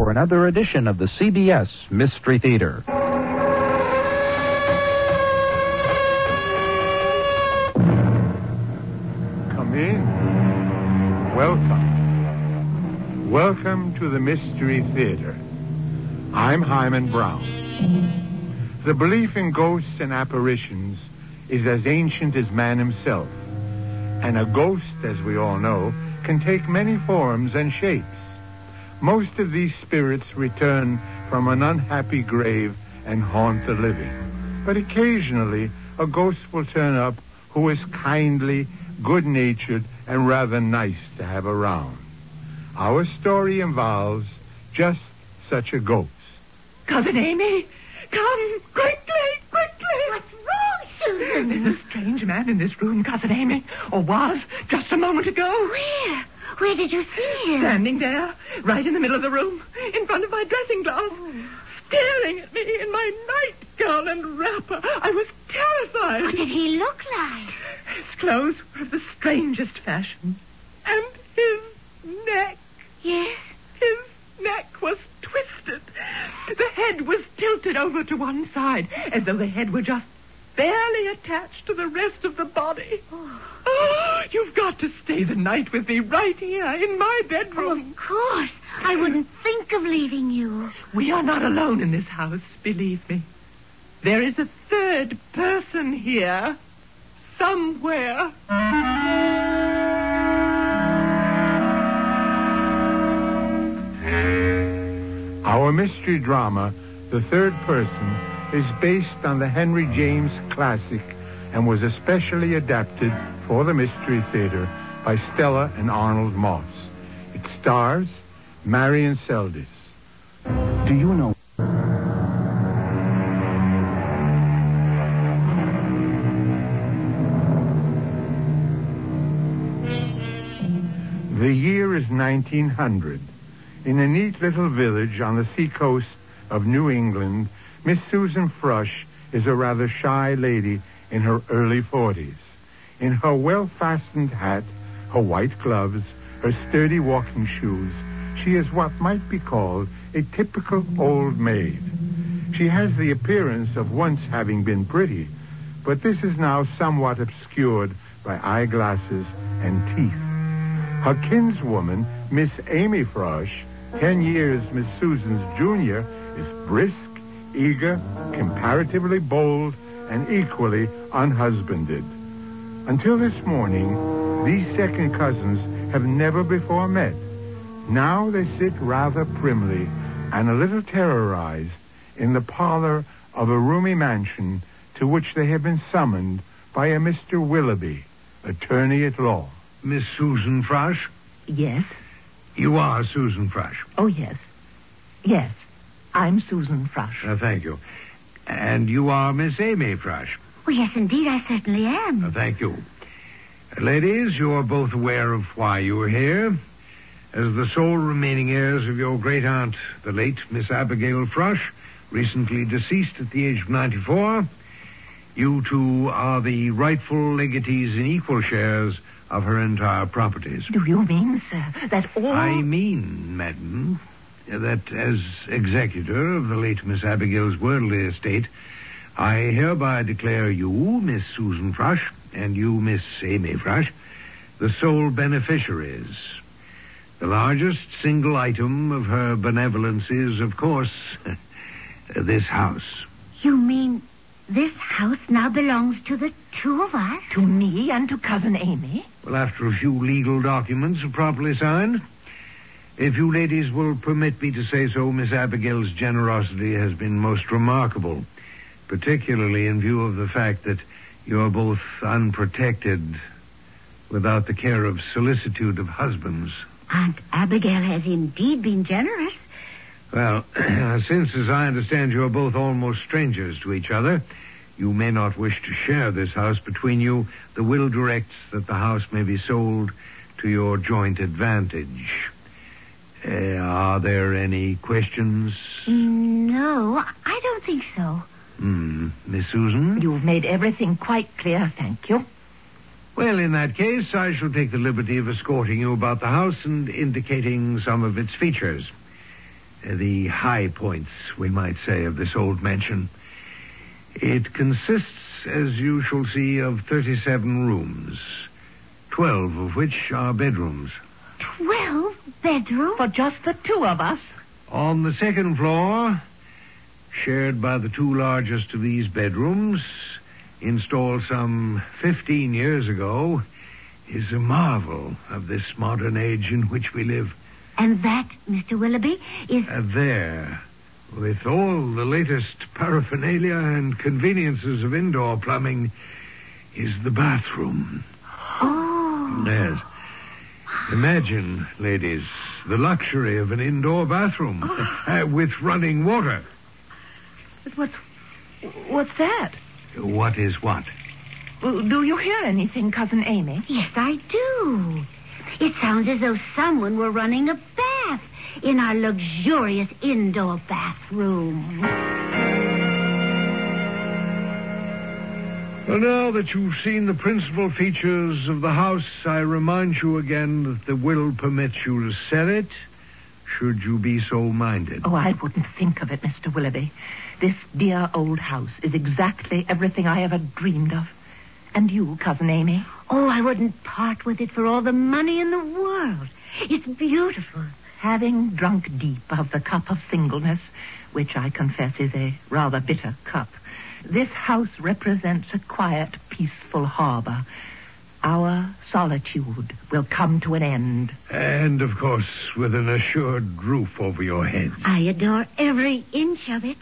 for another edition of the CBS Mystery Theater. Come in. Welcome. Welcome to the Mystery Theater. I'm Himan Brown. The belief in ghosts and apparitions is as ancient as man himself. And a ghost, as we all know, can take many forms and shapes. Most of these spirits return from an unhappy grave and haunt the living. But occasionally, a ghost will turn up who is kindly, good-natured, and rather nice to have around. Our story involves just such a ghost. Cousin Amy, come quickly, quickly. What's wrong, Susan? There's a strange man in this room, Cousin Amy, or was just a moment ago. Where? Where did you see him? Standing there, right in the middle of the room, in front of my dressing glass, oh. staring at me in my nightgown and wrapper. I was terrified. What did he look like? His clothes were of the strangest fashion. And his neck, Yes. his neck was twisted. The head was tilted over to one side, as though the head were just barely attached to the rest of the body. Oh, oh. You've got to stay the night with me right here in my bedroom. Oh, of course. I wouldn't think of leaving you. We are not alone in this house, believe me. There is a third person here. Somewhere. Our mystery drama, The Third Person, is based on the Henry James classic and was especially adapted for the Mystery Theater by Stella and Arnold Moss. It stars Marion Seldes. Do you know? The year is 1900. In a neat little village on the seacoast of New England, Miss Susan Frush is a rather shy lady in her early 40s. In her well-fastened hat, her white gloves, her sturdy walking shoes, she is what might be called a typical old maid. She has the appearance of once having been pretty, but this is now somewhat obscured by eyeglasses and teeth. Her kinswoman, Miss Amy Frush, ten years Miss Susan's junior, is brisk, eager, comparatively bold, and equally unhusbanded. Until this morning, these second cousins have never before met. Now they sit rather primly and a little terrorized in the parlor of a roomy mansion to which they have been summoned by a Mr. Willoughby, attorney at law. Miss Susan Frush? Yes. You are Susan Frush. Oh, yes. Yes. I'm Susan Frush. Uh, thank you. And you are Miss Amy Frush. Oh, yes, indeed, I certainly am. Uh, thank you. Ladies, you are both aware of why you are here. As the sole remaining heirs of your great aunt, the late Miss Abigail Frush, recently deceased at the age of 94, you two are the rightful legatees in equal shares of her entire properties. Do you mean, sir, that all... I mean, madam, that as executor of the late Miss Abigail's worldly estate, I hereby declare you, Miss Susan Frush, and you, Miss Amy Frush, the sole beneficiaries. The largest single item of her benevolence is, of course, this house. You mean this house now belongs to the two of us? To me and to Cousin Amy? Well, after a few legal documents are properly signed, if you ladies will permit me to say so, Miss Abigail's generosity has been most remarkable, particularly in view of the fact that you are both unprotected without the care of solicitude of husbands. Aunt Abigail has indeed been generous. Well, since, as I understand, you are both almost strangers to each other, you may not wish to share this house between you. The will directs that the house may be sold to your joint advantage. Uh, are there any questions? No, I don't think so. Hmm, Miss Susan? You've made everything quite clear, thank you. Well, in that case, I shall take the liberty of escorting you about the house and indicating some of its features. uh, the high points, we might say, of this old mansion. It consists, as you shall see, of 37 rooms, 12 of which are bedrooms. Twelve bedrooms? For just the two of us. On the second floor, shared by the two largest of these bedrooms, installed some 15 years ago, is a marvel of this modern age in which we live. And that, Mr. Willoughby, is. Uh, there, with all the latest paraphernalia and conveniences of indoor plumbing, is the bathroom. Oh. Yes. Imagine, ladies, the luxury of an indoor bathroom uh, with running water. But what's, what's that? What is what? Well, Do you hear anything, Cousin Amy? Yes, I do. It sounds as though someone were running a bath in our luxurious indoor bathroom. Well, now that you've seen the principal features of the house, I remind you again that the will permits you to sell it, should you be so minded. Oh, I wouldn't think of it, Mr. Willoughby. This dear old house is exactly everything I ever dreamed of. And you, Cousin Amy? Oh, I wouldn't part with it for all the money in the world. It's beautiful. Having drunk deep of the cup of singleness, which I confess is a rather bitter cup, this house represents a quiet, peaceful harbor. Our solitude will come to an end. And, of course, with an assured roof over your heads. I adore every inch of it.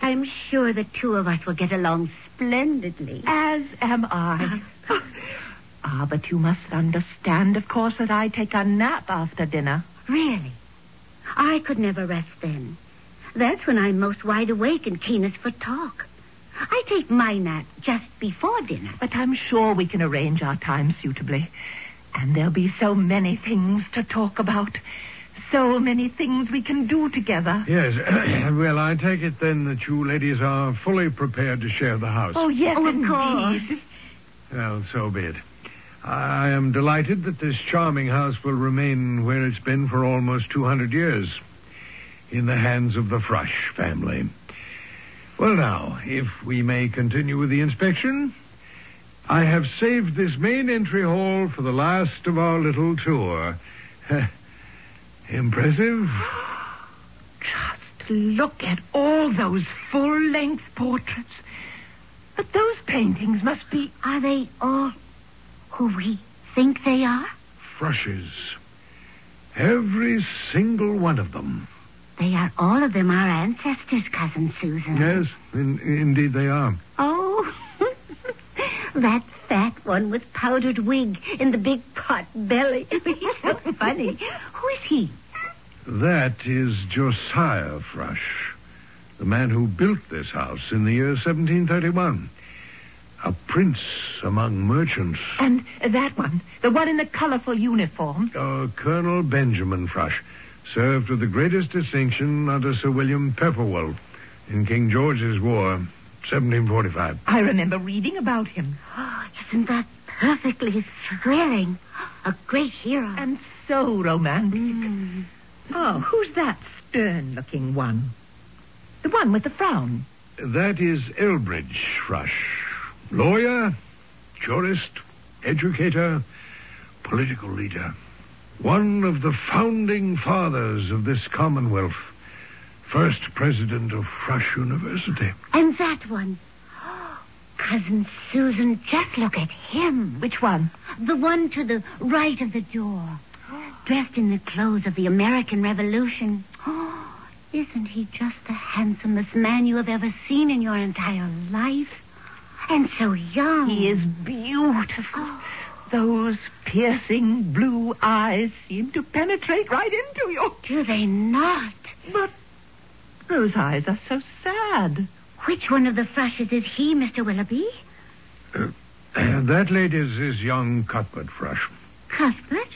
I'm sure the two of us will get along splendidly. As am I. ah, but you must understand, of course, that I take a nap after dinner. Really? I could never rest then. That's when I'm most wide awake and keenest for talk. I take my nap just before dinner. But I'm sure we can arrange our time suitably. And there'll be so many things to talk about. So many things we can do together. Yes. well, I take it then that you ladies are fully prepared to share the house. Oh, yes, Oh, of indeed. course. Well, so be it. I am delighted that this charming house will remain where it's been for almost 200 years, in the hands of the Frush family. Well, now, if we may continue with the inspection, I have saved this main entry hall for the last of our little tour. Impressive? Just look at all those full-length portraits. But those paintings must be... Are they all who we think they are? Frushes. Every single one of them. They are all of them our ancestors, Cousin Susan. Yes, in, indeed they are. Oh, that fat one with powdered wig and the big pot belly. He's so funny. Who is he? That is Josiah Frush, the man who built this house in the year 1731. A prince among merchants. And that one, the one in the colorful uniform. Uh, Colonel Benjamin Frush served with the greatest distinction under Sir William Pepperrell in King George's War, 1745. I remember reading about him. Oh, isn't that perfectly thrilling? A great hero. And so romantic. Mm. Oh, who's that stern-looking one? The one with the frown. That is Elbridge Frush. Lawyer, jurist, educator, political leader. One of the founding fathers of this Commonwealth. First president of Frush University. And that one. Cousin Susan, just look at him. Which one? The one to the right of the door. Dressed in the clothes of the American Revolution. Oh, isn't he just the handsomest man you have ever seen in your entire life? And so young. He is beautiful. Oh. Those piercing blue eyes seem to penetrate right into you. Do they not? But those eyes are so sad. Which one of the Frushes is he, Mr. Willoughby? Uh, that lady's is young Cuthbert Frush. Cuthbert?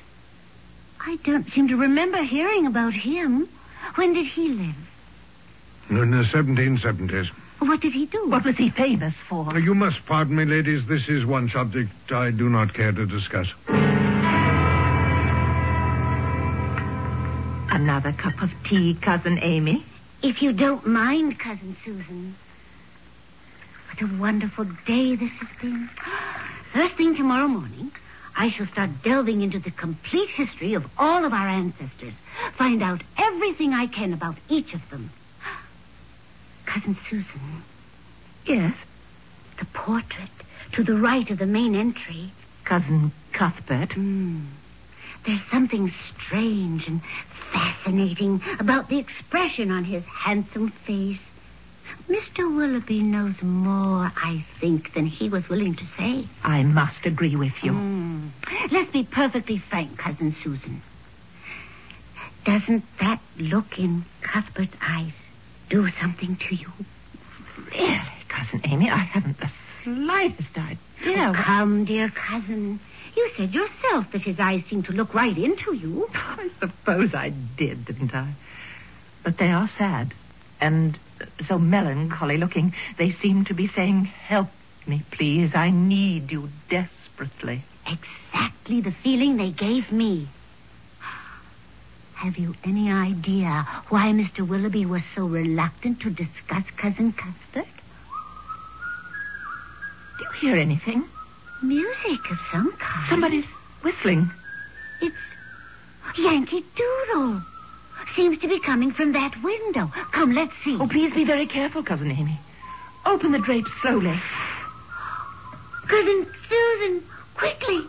I don't seem to remember hearing about him. When did he live? In the 1770s. What did he do? What was he famous for? Uh, you must pardon me, ladies. This is one subject I do not care to discuss. I Another cup of tea, Cousin Amy. If you don't mind, Cousin Susan. What a wonderful day this has been. First thing tomorrow morning, I shall start delving into the complete history of all of our ancestors. Find out everything I can about each of them. Cousin Susan, Yes, the portrait to the right of the main entry. Cousin Cuthbert. Hmm. There's something strange and fascinating about the expression on his handsome face. Mr. Willoughby knows more, I think, than he was willing to say. I must agree with you. Hmm. Let's be perfectly frank, Cousin Susan. Doesn't that look in Cuthbert's eyes do something to you? Really, Cousin Amy, I haven't the slightest idea. Oh, come, dear cousin. You said yourself that his eyes seemed to look right into you. I suppose I did, didn't I? But they are sad and so melancholy looking. They seem to be saying, Help me, please. I need you desperately. Exactly the feeling they gave me. Have you any idea why Mr. Willoughby was so reluctant to discuss Cousin Cuthbert? Do you hear anything? Music of some kind. Somebody's whistling. It's Yankee Doodle. Seems to be coming from that window. Come, let's see. Oh, please be very careful, Cousin Amy. Open the drapes slowly. Cousin Susan, quickly.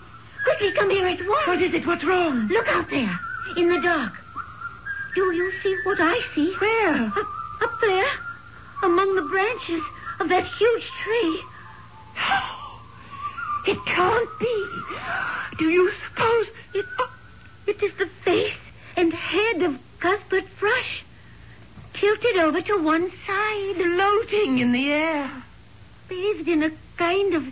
Quickly, come here at once. What is it? What's wrong? Look out there, in the dark. Do you see what I see? Where? Up, up there, among the branches of that huge tree. It can't be. Do you suppose It, uh, it is the face and head of Cuthbert Frush, tilted over to one side, floating in the air? bathed in a kind of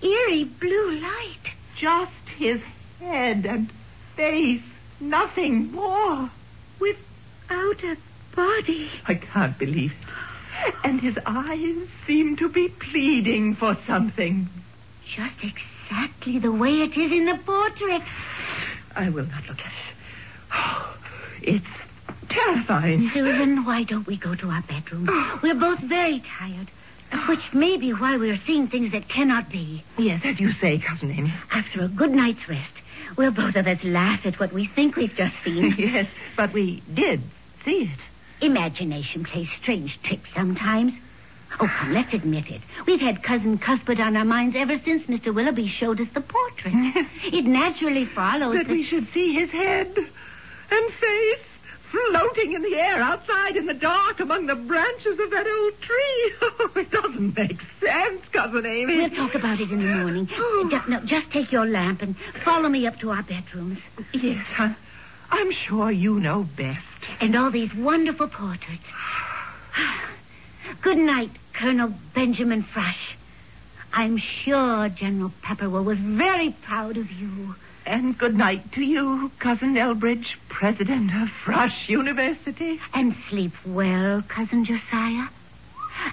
eerie blue light. Just his head and face. Nothing more. Without a body. I can't believe it. And his eyes seem to be pleading for something. Just exactly the way it is in the portrait. I will not look at it. Oh, it's terrifying. Susan, why don't we go to our bedroom? Oh. We're both very tired. Which may be why we're seeing things that cannot be. Yes, as you say, Cousin Amy. After a good night's rest, we'll both of us laugh at what we think we've just seen. yes, but we did see it. Imagination plays strange tricks sometimes. Oh, come, let's admit it. We've had Cousin Cuthbert on our minds ever since Mr. Willoughby showed us the portrait. it naturally follows that we should see his head and face floating in the air outside in the dark among the branches of that old tree. Oh, it doesn't make sense, Cousin Amy. We'll talk about it in the morning. Oh. Ju- no, just take your lamp and follow me up to our bedrooms. Yes, I, I'm sure you know best. And all these wonderful portraits. Good night, Colonel Benjamin Frush. I'm sure General Pepperrell was very proud of you. And good night to you, Cousin Elbridge, President of Frush University. And sleep well, Cousin Josiah.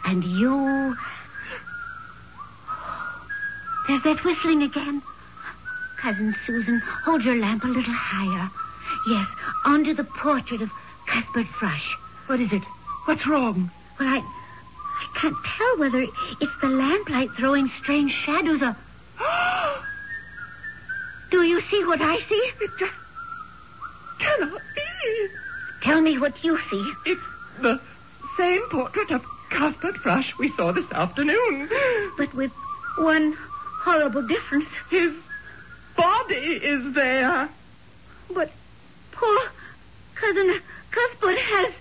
And you. There's that whistling again. Cousin Susan, hold your lamp a little higher. Yes, onto the portrait of Cuthbert Frush. What is it? What's wrong? Well, I, I can't tell whether it's the lamplight throwing strange shadows or. Do you see what I see? It just cannot be. Tell me what you see. It's the same portrait of Cuthbert Frush we saw this afternoon. But with one horrible difference. His body is there. But poor cousin Cuthbert has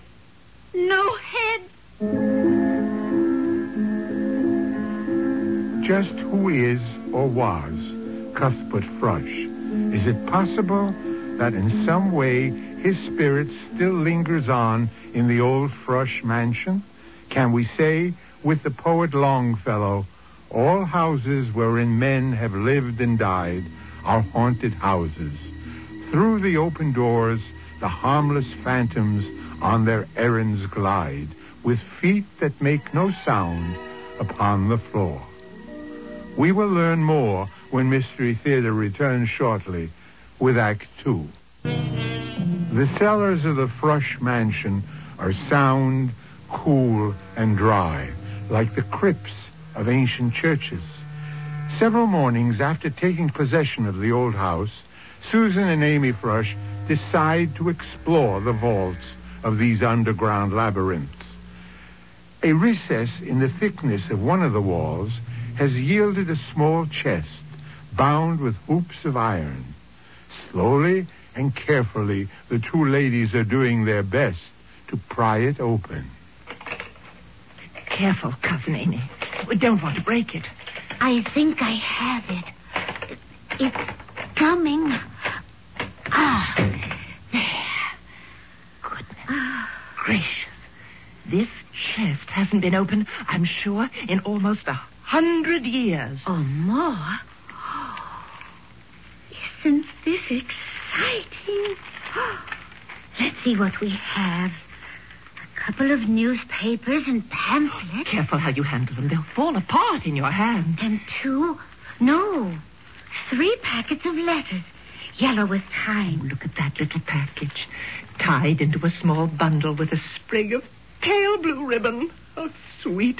no head. Just who is or was Cuthbert Frush? Is it possible that in some way his spirit still lingers on in the old Frush mansion? Can we say, with the poet Longfellow, all houses wherein men have lived and died are haunted houses. Through the open doors, the harmless phantoms on their errands glide, with feet that make no sound upon the floor. We will learn more when Mystery Theater returns shortly with Act Two. The cellars of the Frush mansion are sound, cool, and dry, like the crypts of ancient churches. Several mornings after taking possession of the old house, Susan and Amy Frush decide to explore the vaults of these underground labyrinths. A recess in the thickness of one of the walls has yielded a small chest bound with hoops of iron. Slowly and carefully, the two ladies are doing their best to pry it open. Careful, Cousin Amy. We don't want to break it. I think I have it. It's coming. Ah, there. Goodness gracious. This chest hasn't been opened, I'm sure, in almost a hundred years. Or more. Isn't this exciting? Let's see what we have. A couple of newspapers and pamphlets. Careful how you handle them. They'll fall apart in your hand. And two, no, three packets of letters, yellow with time. Look at that little package, tied into a small bundle with a sprig of pale blue ribbon. Oh, sweet.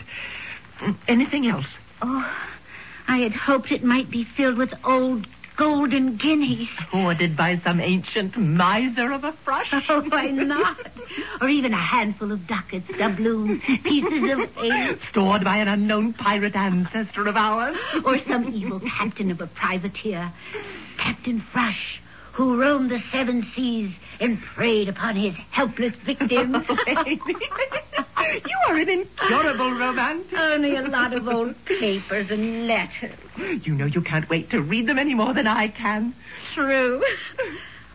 Mm, Anything else? Oh, I had hoped it might be filled with old golden guineas. Hoarded by some ancient miser of a frush? Oh, why not? or even a handful of ducats, doubloons, pieces of eight, Stored by an unknown pirate ancestor of ours? or some evil captain of a privateer, Captain Frush, who roamed the seven seas and preyed upon his helpless victims. Oh, you are an incurable romantic. Only a lot of old papers and letters. You know you can't wait to read them any more than I can. True.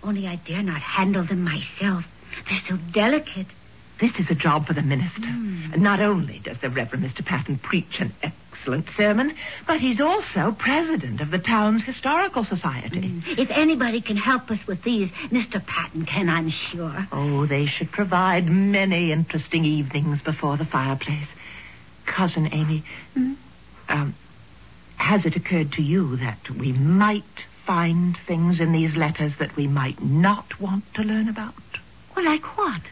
Only I dare not handle them myself. They're so delicate. This is a job for the minister. Hmm. Not only does the Reverend Mr. Patton preach an excellent sermon, but he's also president of the town's historical society. If anybody can help us with these, Mr. Patton can, I'm sure. Oh, they should provide many interesting evenings before the fireplace. Cousin Amy, um, has it occurred to you that we might find things in these letters that we might not want to learn about? Well, like what?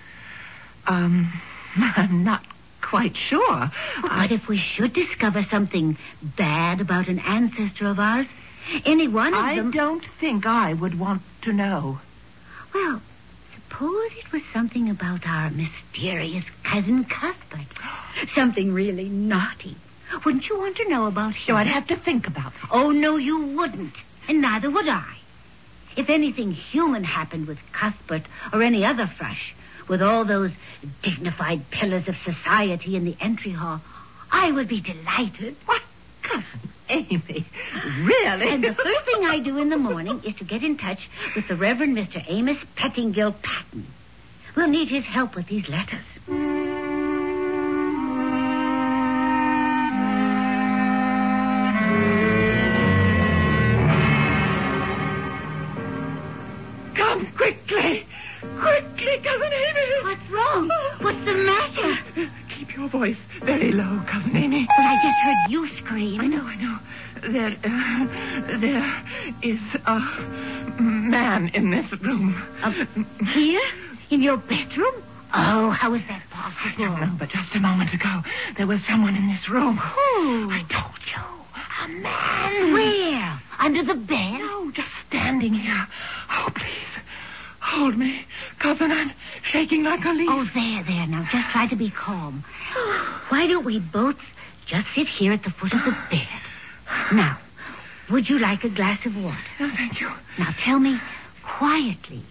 Um, I'm not quite sure. What if we should discover something bad about an ancestor of ours? Any one of I them. I don't think I would want to know. Well, suppose it was something about our mysterious cousin Cuthbert. Something really naughty. Wouldn't you want to know about him? So I'd have to think about it. Oh, no, you wouldn't. And neither would I. If anything human happened with Cuthbert or any other Frush, with all those dignified pillars of society in the entry hall, I would be delighted. What? Cousin Amy, really? And the first thing I do in the morning is to get in touch with the Reverend Mr. Amos Pettingill Patton. We'll need his help with these letters. There is a man in this room. Uh, here? In your bedroom? Oh, how is that possible? I don't know, but just a moment ago, there was someone in this room. Who? I told you. A man. Where? Under the bed? No, just standing here. Oh, please. Hold me. Cousin, I'm shaking like a leaf. Oh, there, there. Now, just try to be calm. Why don't we both just sit here at the foot of the bed? Now, would you like a glass of water? Oh, thank you. Now, tell me quietly.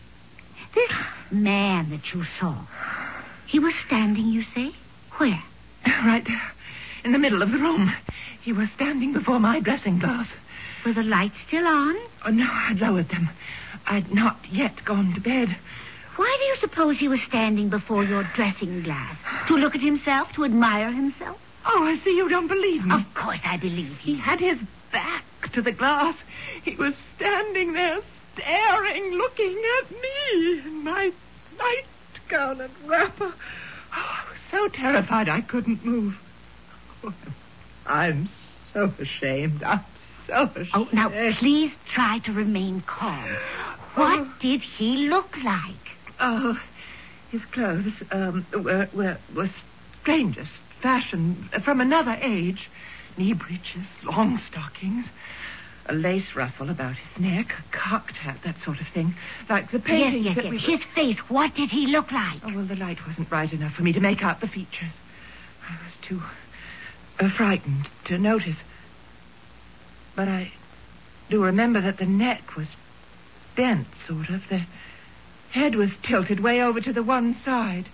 This man that you saw, he was standing, you say? Where? Right there, in the middle of the room. He was standing before my dressing glass. Were the lights still on? Oh, no, I'd lowered them. I'd not yet gone to bed. Why do you suppose he was standing before your dressing glass? To look at himself? To admire himself? Oh, I see you don't believe me. Of course I believe He had his back to the glass. He was standing there, staring, looking at me in my nightgown and wrapper. Oh, I was so terrified I couldn't move. Oh, I'm so ashamed. I'm so ashamed. Oh, now, please try to remain calm. What did he look like? Oh, his clothes um, were, were, were strangest fashion, from another age. Knee breeches, long stockings, a lace ruffle about his neck, a cocked hat, that sort of thing. Like the Yes, yes, that yes. we... His face, what did he look like? Oh, well, the light wasn't bright enough for me to make out the features. I was too uh, frightened to notice. But I do remember that the neck was bent, sort of. The head was tilted way over to the one side.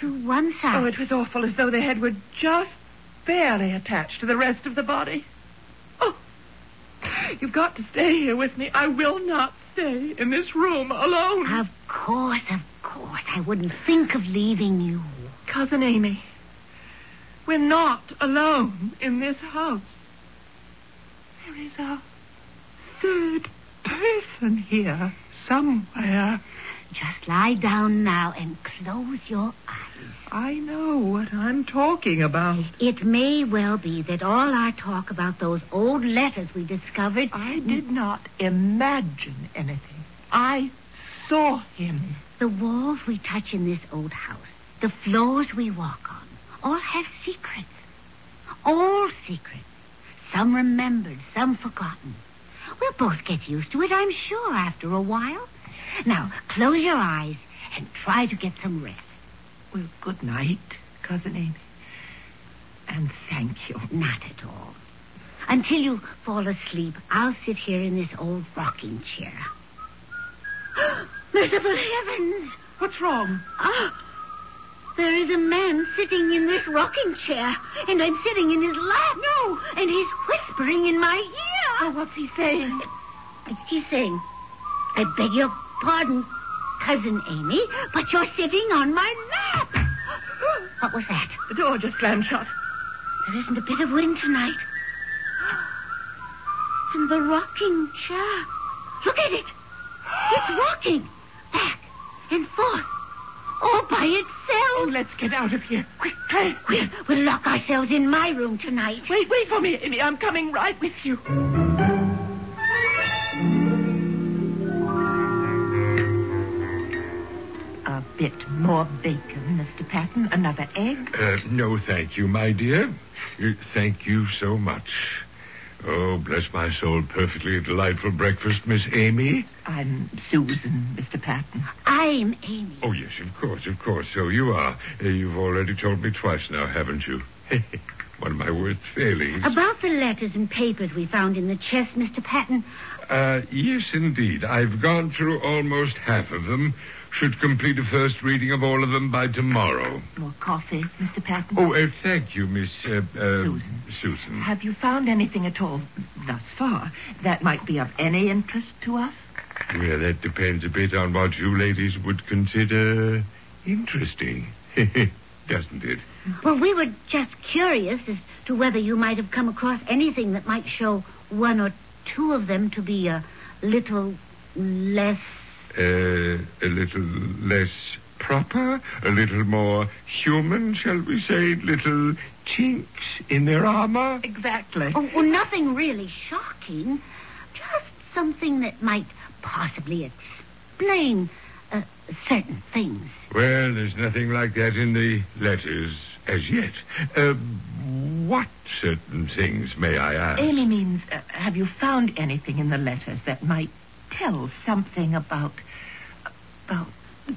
To one side. Oh, it was awful, as though the head were just barely attached to the rest of the body. You've got to stay here with me. I will not stay in this room alone. Of course, of course. I wouldn't think of leaving you. Cousin Amy, we're not alone in this house. There is a third person here somewhere. Just lie down now and close your eyes. I know what I'm talking about. It may well be that all our talk about those old letters we discovered. I did not imagine anything. I saw him. The walls we touch in this old house, the floors we walk on, all have secrets. All secrets. Some remembered, some forgotten. We'll both get used to it, I'm sure, after a while. Now, close your eyes and try to get some rest. Well, good night, Cousin Amy. And thank you. Not at all. Until you fall asleep, I'll sit here in this old rocking chair. Merciful heavens! What's wrong? Ah, there is a man sitting in this rocking chair, and I'm sitting in his lap. No! And he's whispering in my ear. Oh, what's he saying? He's saying, I beg your pardon, Cousin Amy, but you're sitting on my lap. What was that? The door just slammed shut. There isn't a bit of wind tonight. In the rocking chair. Look at it. It's rocking back and forth all by Oh, itself. let's get out of here. Quickly. We'll, we'll lock ourselves in my room tonight. Wait, wait for me, Amy. I'm coming right with you. Bit more bacon, Mr. Patton. Another egg. Uh, no, thank you, my dear. Uh, thank you so much. Oh, bless my soul, perfectly delightful breakfast, Miss Amy. I'm Susan, Mr. Patton. I'm Amy. Oh, yes, of course, of course. So you are. Uh, you've already told me twice now, haven't you? One of my worst failings. About the letters and papers we found in the chest, Mr. Patton, Uh, yes, indeed. I've gone through almost half of them. Should complete a first reading of all of them by tomorrow. More coffee, Mr. Patton. Oh, uh, thank you, Miss uh, uh, Susan. Susan. Have you found anything at all thus far that might be of any interest to us? Well, that depends a bit on what you ladies would consider interesting. Doesn't it? well, we were just curious as to whether you might have come across anything that might show one or two of them to be a little less. Uh, a little less proper, a little more human, shall we say? Little chinks in their armor? Exactly. Oh, well, nothing really shocking. Just something that might possibly explain uh, certain things. Well, there's nothing like that in the letters as yet. Uh, what certain things, may I ask? Amy means, uh, have you found anything in the letters that might tell something about. about.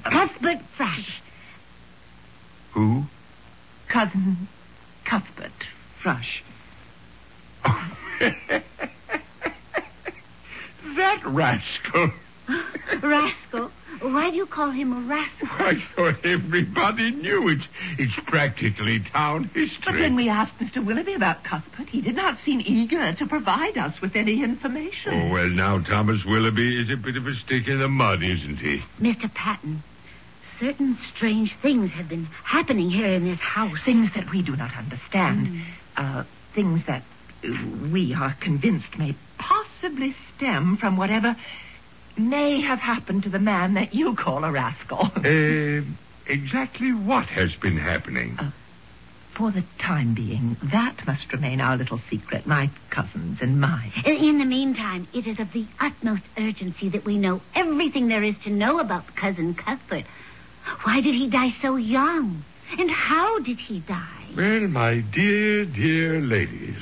Cuthbert Frush. Who? Cousin Cuthbert Frush. Oh. That rascal. Rascal. Why do you call him a rascal? I thought everybody knew it. It's practically town history. But when we asked Mr. Willoughby about Cuthbert, he did not seem eager to provide us with any information. Oh, well, now Thomas Willoughby is a bit of a stick in the mud, isn't he? Mr. Patton, certain strange things have been happening here in this house. Things that we do not understand. Uh, things that uh, we are convinced may possibly stem from whatever may have happened to the man that you call a rascal. Uh, exactly what has been happening? For the time being, that must remain our little secret, my cousin's and mine. In the meantime, it is of the utmost urgency that we know everything there is to know about Cousin Cuthbert. Why did he die so young? And how did he die? Well, my dear, dear ladies,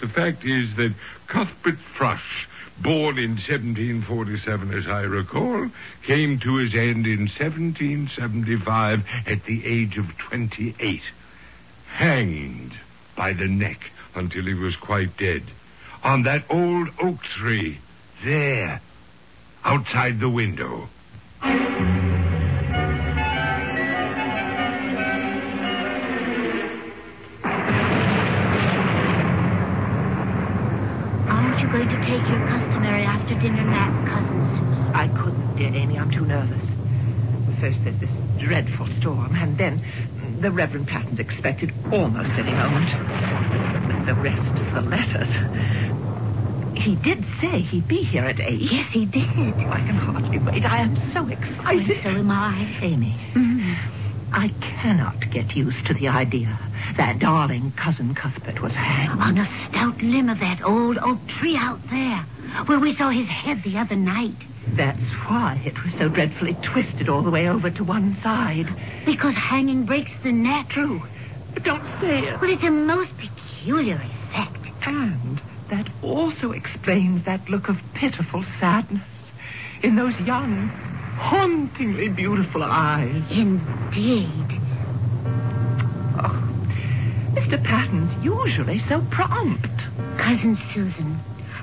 the fact is that Cuthbert Frush, born in 1747, as I recall, came to his end in 1775 at the age of 28, hanged by the neck until he was quite dead on that old oak tree there, outside the window. Aren't you going to take your after dinner nap, Cousin Susan? I couldn't, dear Amy. I'm too nervous. First, there's this dreadful storm, and then the Reverend Patton's expected almost any moment. With the rest of the letters. He did say he'd be here at eight. Yes, he did. Oh, I can hardly wait. I am so excited. So am I. Amy, Mm. I cannot get used to the idea that darling cousin Cuthbert was hanged. On a stout limb of that old oak tree out there, where we saw his head the other night. That's why it was so dreadfully twisted all the way over to one side. Because hanging breaks the neck. True. But don't say it. Well, it's a most peculiar effect. And that also explains that look of pitiful sadness in those young, hauntingly beautiful eyes. Indeed. Oh, Mr. Patton's usually so prompt. Cousin Susan,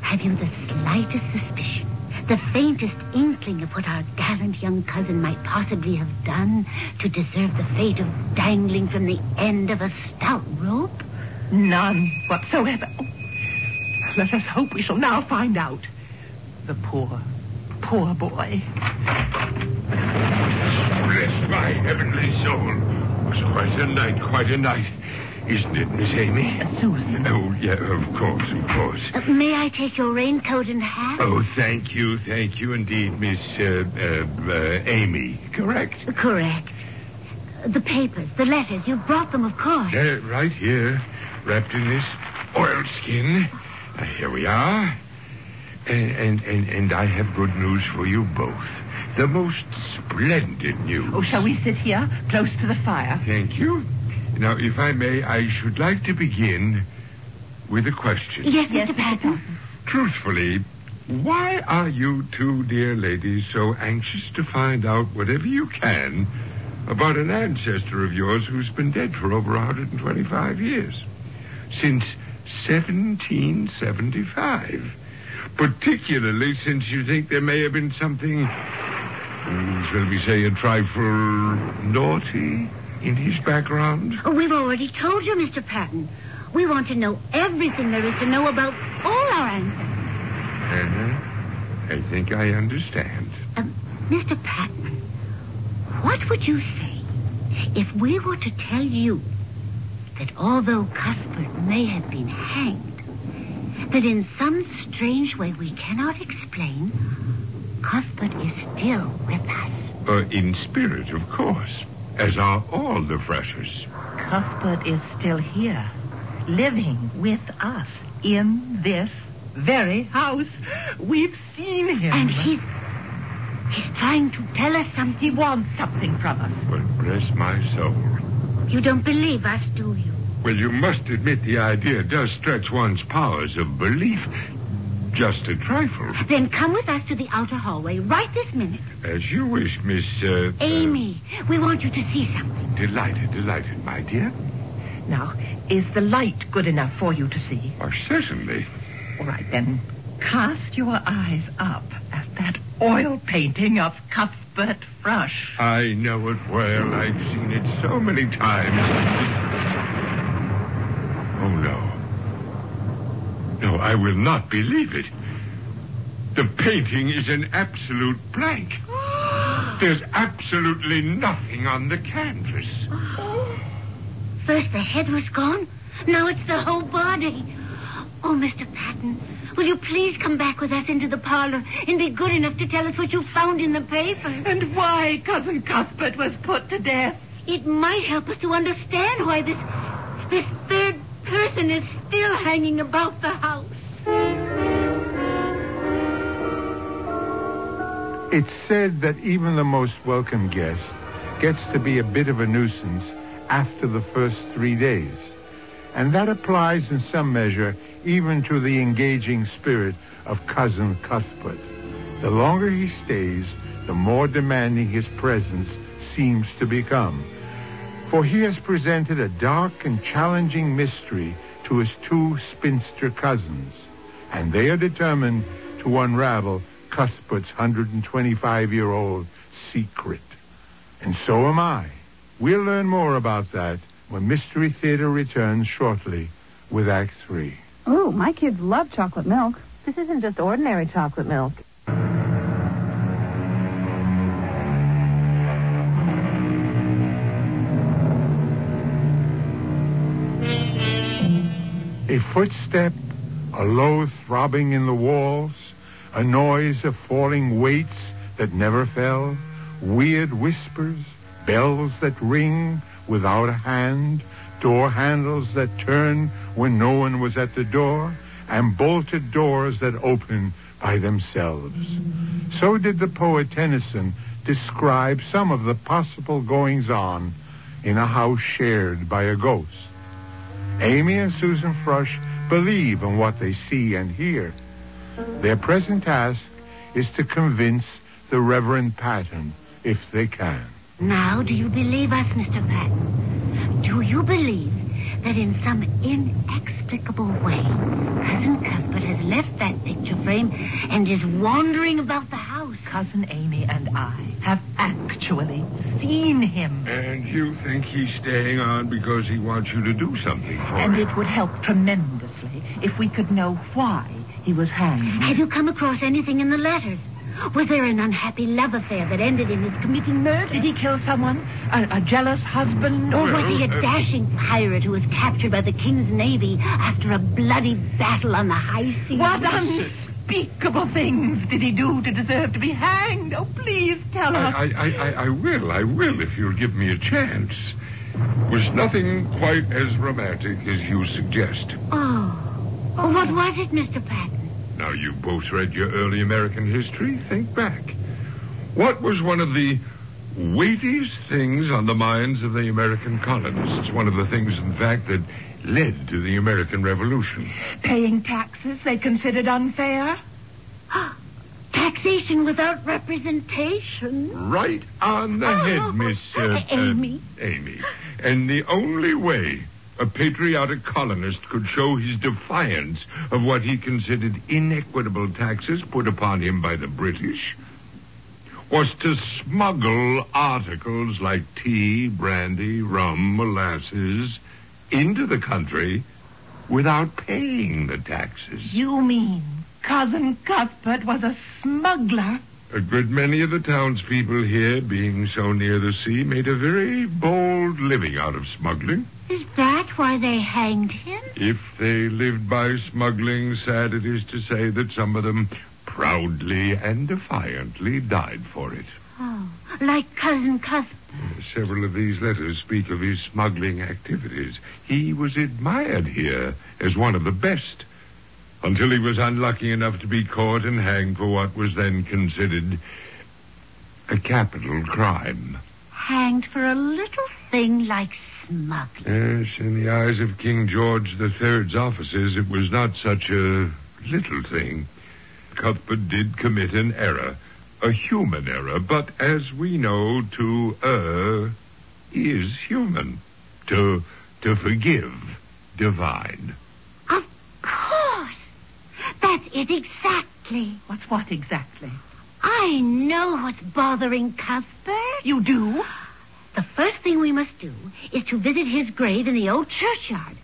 have you the slightest suspicion, the faintest inkling of what our gallant young cousin might possibly have done to deserve the fate of dangling from the end of a stout rope? None whatsoever. Oh, Let us hope we shall now find out. The poor, poor boy. Bless my heavenly soul. It was quite a night, quite a night. Isn't it, Miss Amy? Uh, Susan. Oh, yeah, of course, of course. Uh, may I take your raincoat and hat? Oh, thank you, thank you indeed, Miss uh, uh, uh, Amy. Correct? Correct. The papers, the letters, you brought them, of course. Uh, right here, wrapped in this oilskin. Uh, here we are. And, and, and, and I have good news for you both. The most splendid news. Oh, shall we sit here, close to the fire? Thank you. Now, if I may, I should like to begin with a question. Yes, Yes, Mr. Mr. Patton. Truthfully, why are you two dear ladies so anxious to find out whatever you can about an ancestor of yours who's been dead for over 125 years? Since 1775. Particularly since you think there may have been something, hmm, shall we say, a trifle naughty in his background? Oh, we've already told you, Mr. Patton. We want to know everything there is to know about all our ancestors. Uh-huh. I think I understand. Um, Mr. Patton, what would you say if we were to tell you that although Cuthbert may have been hanged, that in some strange way we cannot explain, Cuthbert is still with us? Uh, in spirit, of course, as are all the Frushes. Cuthbert is still here, living with us in this very house. We've seen him. And he's he's trying to tell us something. He wants something from us. Well, bless my soul. You don't believe us, do you? Well, you must admit the idea does stretch one's powers of belief just a trifle. Then come with us to the outer hallway right this minute. As you wish, Miss. Uh, Amy, we want you to see something. Uh, delighted, delighted, my dear. Now, is the light good enough for you to see? Why, certainly. All right, then. Cast your eyes up at that oil painting of Cuthbert Frush. I know it well. I've seen it so many times. Oh, no. No, I will not believe it. The painting is an absolute blank. There's absolutely nothing on the canvas. First the head was gone, now it's the whole body. Oh, Mr. Patton, will you please come back with us into the parlor and be good enough to tell us what you found in the paper? And why Cousin Cuthbert was put to death. It might help us to understand why this this third person is still hanging about the house. It's said that even the most welcome guest gets to be a bit of a nuisance after the first three days. And that applies in some measure even to the engaging spirit of Cousin Cuthbert. The longer he stays, the more demanding his presence seems to become. For he has presented a dark and challenging mystery to his two spinster cousins, and they are determined to unravel Cuthbert's 125-year-old secret. And so am I. We'll learn more about that when Mystery Theater returns shortly with Act Three. Ooh, my kids love chocolate milk. This isn't just ordinary chocolate milk. A footstep, a low throbbing in the walls, a noise of falling weights that never fell, weird whispers, bells that ring without a hand, door handles that turn when no one was at the door, and bolted doors that open by themselves. So did the poet Tennyson describe some of the possible goings on in a house shared by a ghost. Amy and Susan Frush believe in what they see and hear. Their present task is to convince the Reverend Patton if they can. Now, do you believe us, Mr. Patton? Do you believe that in some inexplicable way, Cousin Cuthbert has left that picture frame and is wandering about the house? Cousin Amy and I have actually seen him. And you think he's staying on because he wants you to do something for And him? it would help tremendously if we could know why he was hanged. Have you come across anything in the letters? Was there an unhappy love affair that ended in his committing murder? Did he kill someone? A, a jealous husband? Or was he a uh, dashing pirate who was captured by the King's Navy after a bloody battle on the high seas? What unspeakable things did he do to deserve to be hanged? Oh, please tell us. I, I, I, I will, I will, if you'll give me a chance. Was nothing quite as romantic as you suggest. Oh. oh. What was it, Mr. Patton? Now, you both read your early American history. Think back. What was one of the weightiest things on the minds of the American colonists? One of the things, in fact, that led to the American Revolution. Paying taxes they considered unfair? Taxation without representation. Right on the Oh, head, Miss uh, Amy. uh, Amy. And the only way a patriotic colonist could show his defiance of what he considered inequitable taxes put upon him by the British was to smuggle articles like tea, brandy, rum, molasses into the country without paying the taxes. You mean Cousin Cuthbert was a smuggler? A good many of the townspeople here, being so near the sea, made a very bold living out of smuggling. Is that why they hanged him? If they lived by smuggling, sad it is to say that some of them proudly and defiantly died for it. Oh, like Cousin Cuthbert. Several of these letters speak of his smuggling activities. He was admired here as one of the best until he was unlucky enough to be caught and hanged for what was then considered a capital crime. Hanged for a little thing like smuggling. Yes, in the eyes of King George III's officers, it was not such a little thing. Cuthbert did commit an error, a human error, but as we know, to err is human. To to forgive, divine. That's it exactly. What's what exactly? I know what's bothering Cuthbert. You do? The first thing we must do is to visit his grave in the old churchyard.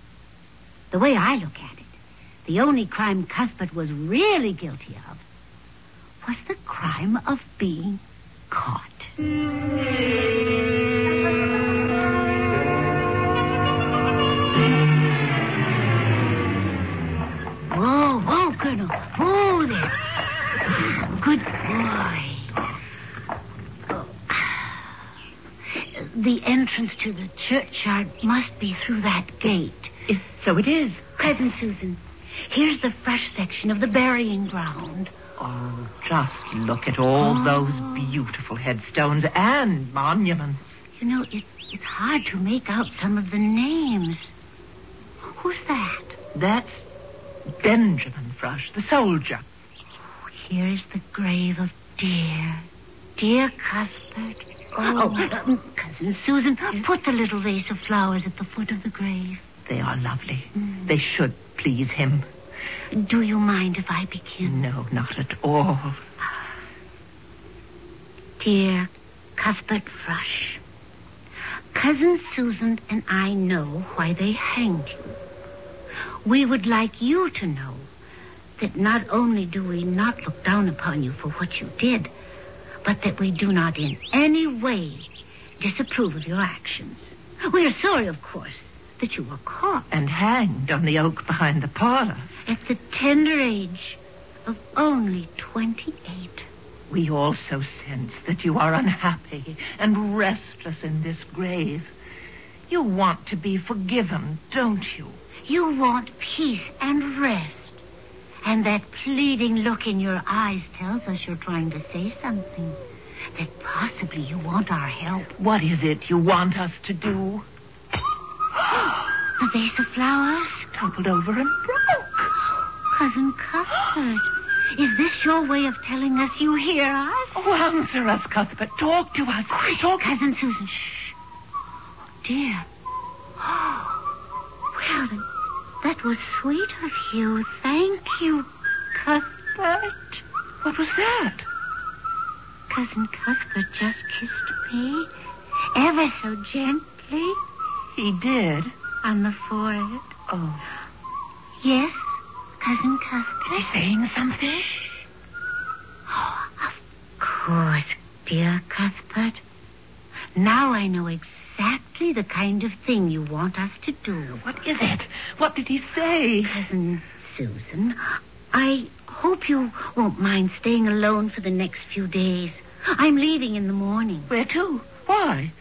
The way I look at it, the only crime Cuthbert was really guilty of was the crime of being caught. Colonel. Whoa there. Good boy. The entrance to the churchyard must be through that gate. So it is. Cousin Susan, here's the fresh section of the burying ground. Oh, just look at all oh. those beautiful headstones and monuments. You know, it, it's hard to make out some of the names. Who's that? That's Benjamin Frush, the soldier. Here's the grave of dear, dear Cuthbert. Oh, um, Cousin Susan, put the little vase of flowers at the foot of the grave. They are lovely. Mm. They should please him. Do you mind if I begin? No, not at all. Dear Cuthbert Frush, Cousin Susan and I know why they hanged you. We would like you to know that not only do we not look down upon you for what you did, but that we do not in any way disapprove of your actions. We are sorry, of course, that you were caught And hanged on the oak behind the parlor. at the tender age of only 28. We also sense that you are unhappy and restless in this grave. You want to be forgiven, don't you? You want peace and rest. And that pleading look in your eyes tells us you're trying to say something. That possibly you want our help. What is it you want us to do? The vase of flowers? Toppled over and broke. Cousin Cuthbert, is this your way of telling us you hear us? Oh, answer us, Cuthbert. Talk to us. Talk. Cousin Susan, shh. Oh, dear. Well, that was sweet of you. Thank you, Cuthbert. What was that? Cousin Cuthbert just kissed me, ever so gently, He did. on the forehead. Oh. Yes, Cousin Cuthbert. Is he saying something? Oh, of course, dear Cuthbert. Now I know exactly the kind of thing you want us to do. What is it? What did he say? Cousin Susan, I hope you won't mind staying alone for the next few days. I'm leaving in the morning. Where to? Why?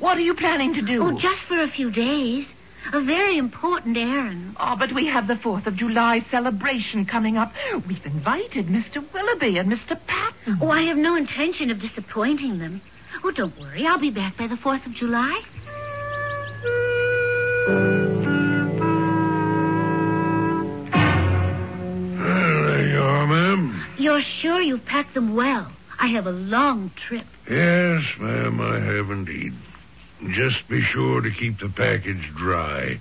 What are you planning to do? Oh, just for a few days. A very important errand. Oh, but we have the 4th of July celebration coming up. We've invited Mr. Willoughby and Mr. Patton. Oh, I have no intention of disappointing them. Oh, don't worry. I'll be back by the 4th of July. Well, there you are, ma'am. You're sure you've packed them well? I have a long trip. Yes, ma'am, I have indeed. Just be sure to keep the package dry.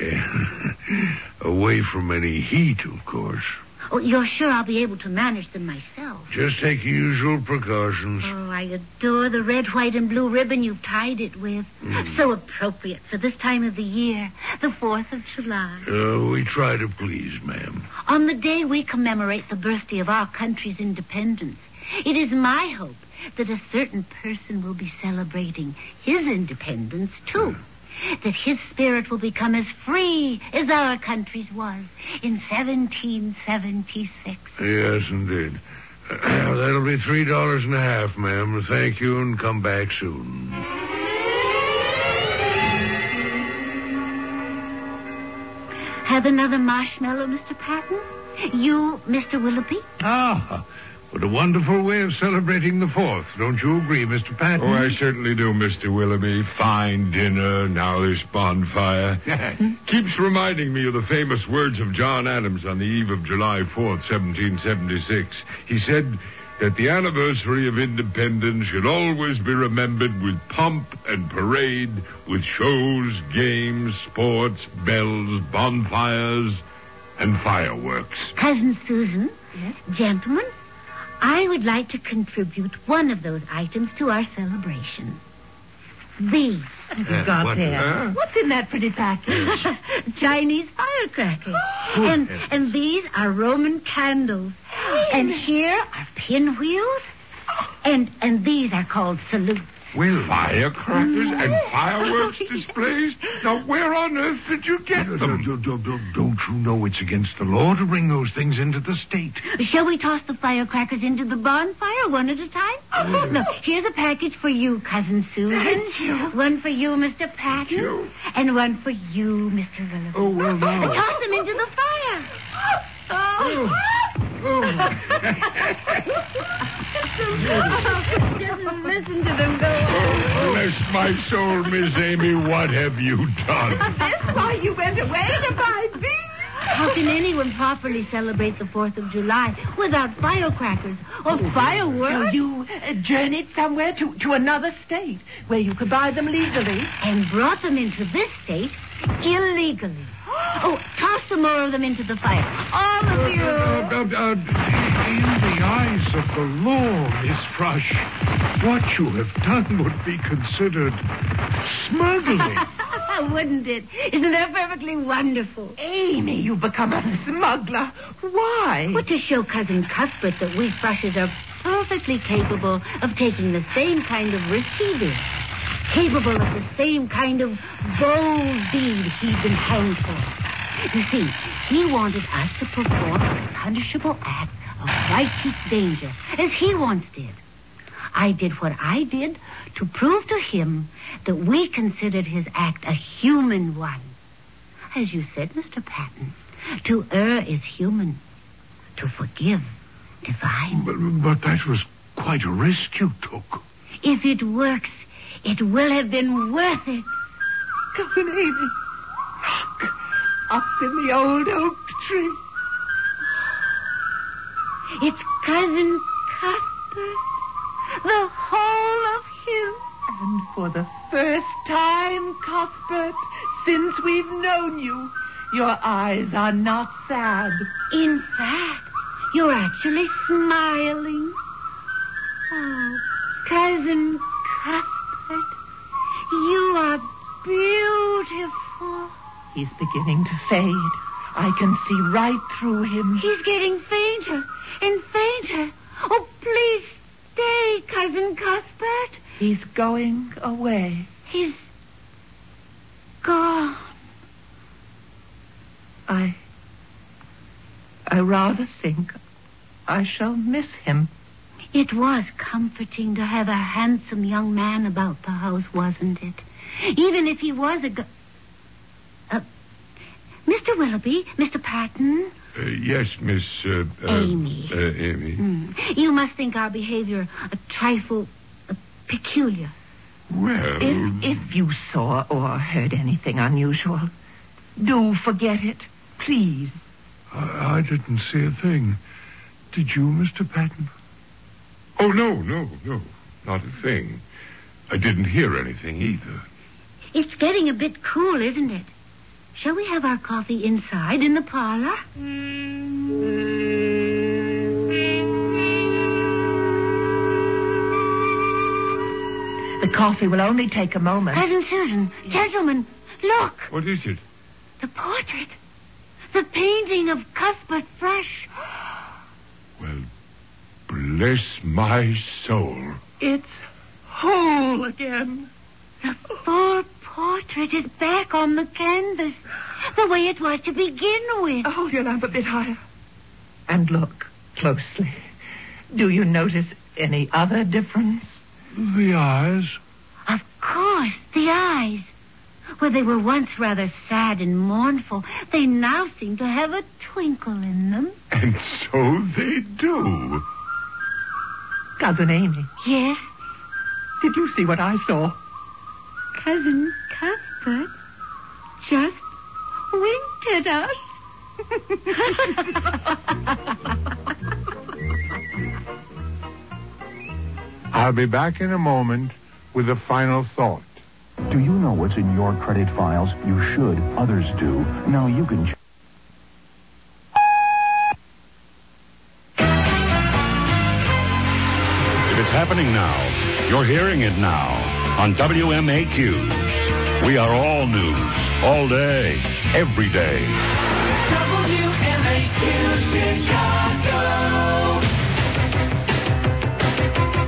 Away from any heat, of course. Oh, you're sure I'll be able to manage them myself? Just take usual precautions. Oh, I adore the red, white, and blue ribbon you've tied it with. So appropriate for this time of the year, the 4th of July. Uh, we try to please, ma'am. On the day we commemorate the birthday of our country's independence, it is my hope that a certain person will be celebrating his independence, too. That his spirit will become as free as our country's was in 1776. Yes, indeed. that'll be three dollars and a half, ma'am. Thank you, and come back soon. Have another marshmallow, Mr. Patton? You, Mr. Willoughby? Ah, what a wonderful way of celebrating the fourth. Don't you agree, Mr. Patton? Oh, I certainly do, Mr. Willoughby. Fine dinner, now this bonfire. Keeps reminding me of the famous words of John Adams on the eve of July 4th, 1776. He said that the anniversary of independence should always be remembered with pomp and parade, with shows, games, sports, bells, bonfires, and fireworks. Cousin Susan? Yes? Gentlemen, I would like to contribute one of those items to our celebration. These. What have you got what- there? huh? What's in that pretty package? Chinese firecrackers. and, and these are Roman candles. And here are pinwheels. And and these are called salutes. Well, firecrackers and fireworks displays? Now, where on earth did you get Don't, them? don't- don't- don't- don't you know it's against the law to bring those things into the state? Shall we toss the firecrackers into the bonfire one at a time? Oh. Look, here's a package for you, Cousin Susan. Thank you. One for you, Mr. Patton. you. And one for you, Mr. Willoughby. Oh, well, now. Toss them into the fire. Oh. oh. Listen to them go. Bless my soul, Miss Amy, what have you done? That's why you went away to buy these. How can anyone properly celebrate the 4th of July without firecrackers or fireworks? So you uh, journeyed somewhere to, to another state where you could buy them legally. and brought them into this state illegally. Oh, toss some more of them into the fire. All of you. Uh, uh, in the eyes of the law, Miss Frush, what you have done would be considered smuggling. Wouldn't it? Isn't that perfectly wonderful? Amy, you've become a smuggler. Why? Well, to show Cousin Cuthbert that we Frushes are perfectly capable of taking the same kind of risk he did. Capable of the same kind of bold deed he'd been hanged for. You see, he wanted us to perform a punishable act of righteous danger, as he once did. I did what I did to prove to him that we considered his act a human one. As you said, Mr. Patton, to err is human. To forgive, divine. but, but that was quite a risk you took. If it works, it will have been worth it. Cousin Amy, look, up in the old oak tree. It's Cousin Cuthbert. The whole of him. And for the first time, Cuthbert, since we've known you, your eyes are not sad. In fact, you're actually smiling. Oh, Cousin Cuthbert, you are beautiful. He's beginning to fade. I can see right through him. He's getting fainter and fainter. Oh, please stay, Cousin Cuthbert. He's going away. He's gone. I. I rather think I shall miss him. It was comforting to have a handsome young man about the house, wasn't it? Even if he was a. Go- uh, Mr. Willoughby, Mr. Patton, Uh, yes, Miss uh, uh, Amy. Uh, Amy. mm, you must think our behavior a trifle peculiar. Well, If, if you saw or heard anything unusual, do forget it, please. I, I didn't see a thing. Did you, Mr. Patton? Oh, no, no, no. Not a thing. I didn't hear anything either. It's getting a bit cool, isn't it? Shall we have our coffee inside in the parlor? The coffee will only take a moment. Cousin Susan, gentlemen, look, What is it? the portrait. The painting of Cuthbert Frush. Well, bless my soul. It's whole again. The full portrait is back on the canvas, the way it was to begin with. Oh, Hold your lamp a bit higher. And look closely. Do you notice any other difference? The eyes. Of course, the eyes. Where they were once rather sad and mournful, they now seem to have a twinkle in them. And so they do. Cousin Amy, Yes, did you see what I saw? Cousin Cuthbert just winked at us. I'll be back in a moment with a final thought. Do you know what's in your credit files? You should. Others do. Now you can. ch- If it's happening now, you're hearing it now on WMAQ. We are all news, all day, every day. WMAQ